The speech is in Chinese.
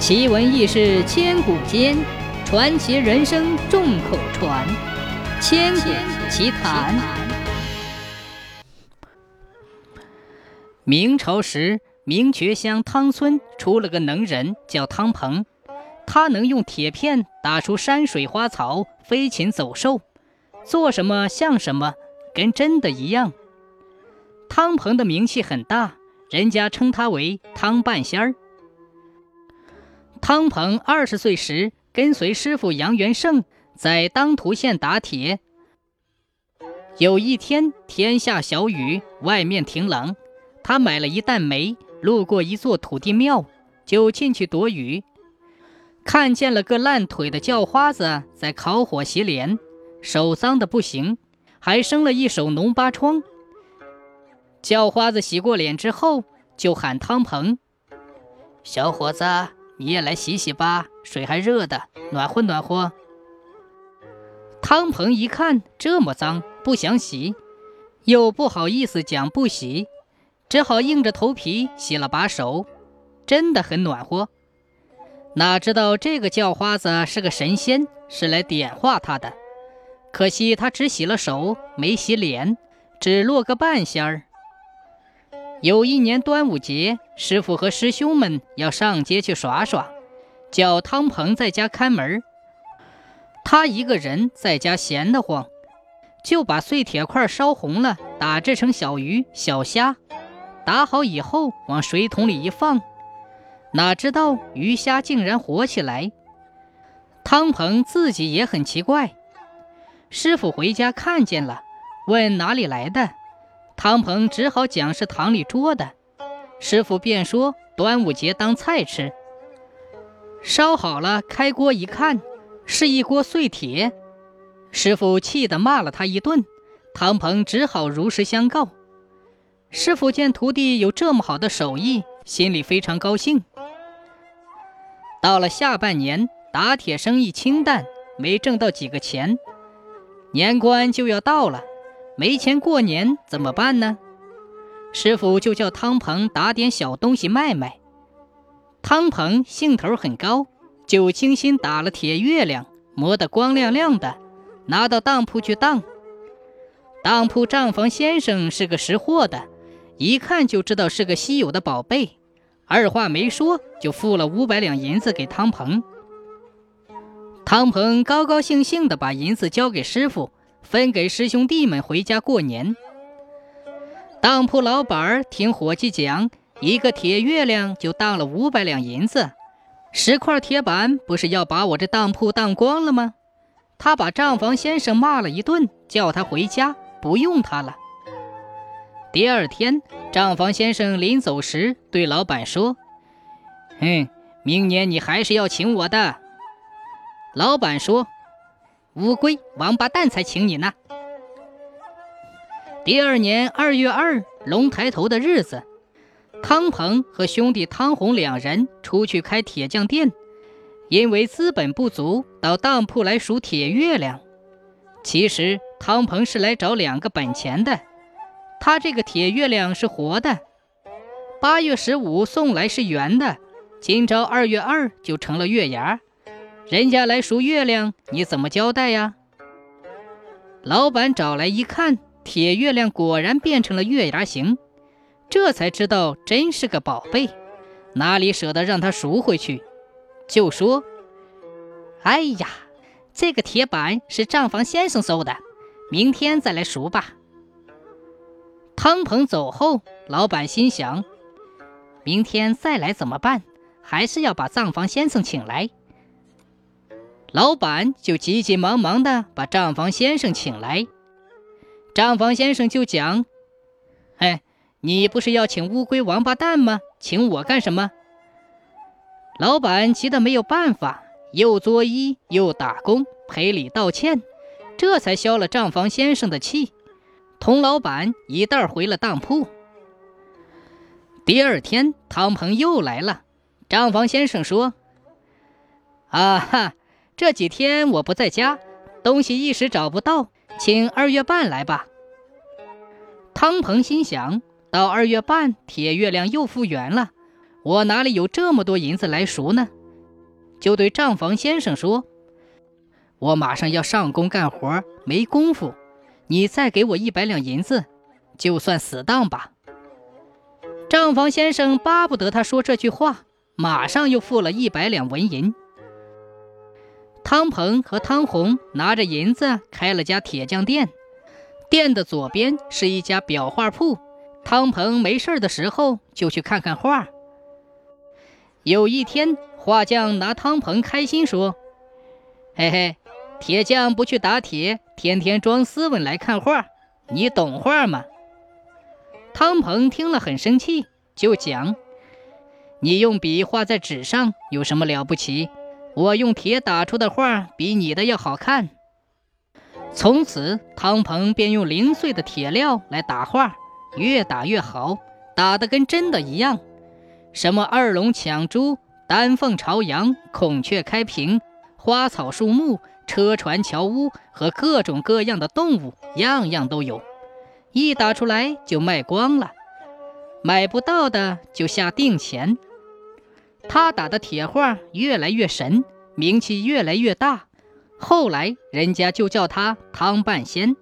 奇闻异事千古间，传奇人生众口传。千古奇谈。明朝时，明觉乡汤村出了个能人，叫汤鹏。他能用铁片打出山水花草、飞禽走兽，做什么像什么，跟真的一样。汤鹏的名气很大，人家称他为汤半仙儿。汤鹏二十岁时，跟随师傅杨元胜在当涂县打铁。有一天，天下小雨，外面挺冷，他买了一担煤，路过一座土地庙，就进去躲雨。看见了个烂腿的叫花子在烤火洗脸，手脏的不行，还生了一手脓疤疮。叫花子洗过脸之后，就喊汤鹏：“小伙子，你也来洗洗吧，水还热的，暖和暖和。”汤鹏一看这么脏，不想洗，又不好意思讲不洗，只好硬着头皮洗了把手，真的很暖和。哪知道这个叫花子是个神仙，是来点化他的。可惜他只洗了手，没洗脸，只落个半仙儿。有一年端午节，师傅和师兄们要上街去耍耍，叫汤鹏在家看门。他一个人在家闲得慌，就把碎铁块烧红了，打制成小鱼、小虾，打好以后往水桶里一放。哪知道鱼虾竟然活起来，汤鹏自己也很奇怪。师傅回家看见了，问哪里来的，汤鹏只好讲是塘里捉的。师傅便说端午节当菜吃。烧好了，开锅一看，是一锅碎铁。师傅气得骂了他一顿，汤鹏只好如实相告。师傅见徒弟有这么好的手艺，心里非常高兴。到了下半年，打铁生意清淡，没挣到几个钱。年关就要到了，没钱过年怎么办呢？师傅就叫汤鹏打点小东西卖卖。汤鹏兴头很高，就精心打了铁月亮，磨得光亮亮的，拿到当铺去当。当铺账房先生是个识货的，一看就知道是个稀有的宝贝。二话没说，就付了五百两银子给汤鹏。汤鹏高高兴兴地把银子交给师傅，分给师兄弟们回家过年。当铺老板听伙计讲，一个铁月亮就当了五百两银子，十块铁板不是要把我这当铺当光了吗？他把账房先生骂了一顿，叫他回家，不用他了。第二天。账房先生临走时对老板说：“哼，明年你还是要请我的。”老板说：“乌龟王八蛋才请你呢。”第二年二月二龙抬头的日子，汤鹏和兄弟汤红两人出去开铁匠店，因为资本不足，到当铺来数铁月亮。其实汤鹏是来找两个本钱的。他这个铁月亮是活的，八月十五送来是圆的，今朝二月二就成了月牙，人家来赎月亮，你怎么交代呀？老板找来一看，铁月亮果然变成了月牙形，这才知道真是个宝贝，哪里舍得让他赎回去？就说：“哎呀，这个铁板是账房先生收的，明天再来赎吧。”汤鹏走后，老板心想：明天再来怎么办？还是要把账房先生请来。老板就急急忙忙地把账房先生请来。账房先生就讲：“哎，你不是要请乌龟王八蛋吗？请我干什么？”老板急得没有办法，又作揖又打工赔礼道歉，这才消了账房先生的气。童老板一道回了当铺。第二天，汤鹏又来了。账房先生说：“啊哈，这几天我不在家，东西一时找不到，请二月半来吧。”汤鹏心想到二月半，铁月亮又复原了，我哪里有这么多银子来赎呢？就对账房先生说：“我马上要上工干活，没工夫，你再给我一百两银子，就算死当吧。”账房先生巴不得他说这句话，马上又付了一百两纹银。汤鹏和汤红拿着银子开了家铁匠店，店的左边是一家裱画铺。汤鹏没事的时候就去看看画。有一天，画匠拿汤鹏开心说：“嘿嘿，铁匠不去打铁，天天装斯文来看画，你懂画吗？”汤鹏听了很生气，就讲：“你用笔画在纸上有什么了不起？我用铁打出的画比你的要好看。”从此，汤鹏便用零碎的铁料来打画。越打越好，打得跟真的一样。什么二龙抢珠、丹凤朝阳、孔雀开屏、花草树木、车船桥屋和各种各样的动物，样样都有。一打出来就卖光了，买不到的就下定钱。他打的铁画越来越神，名气越来越大。后来人家就叫他汤半仙。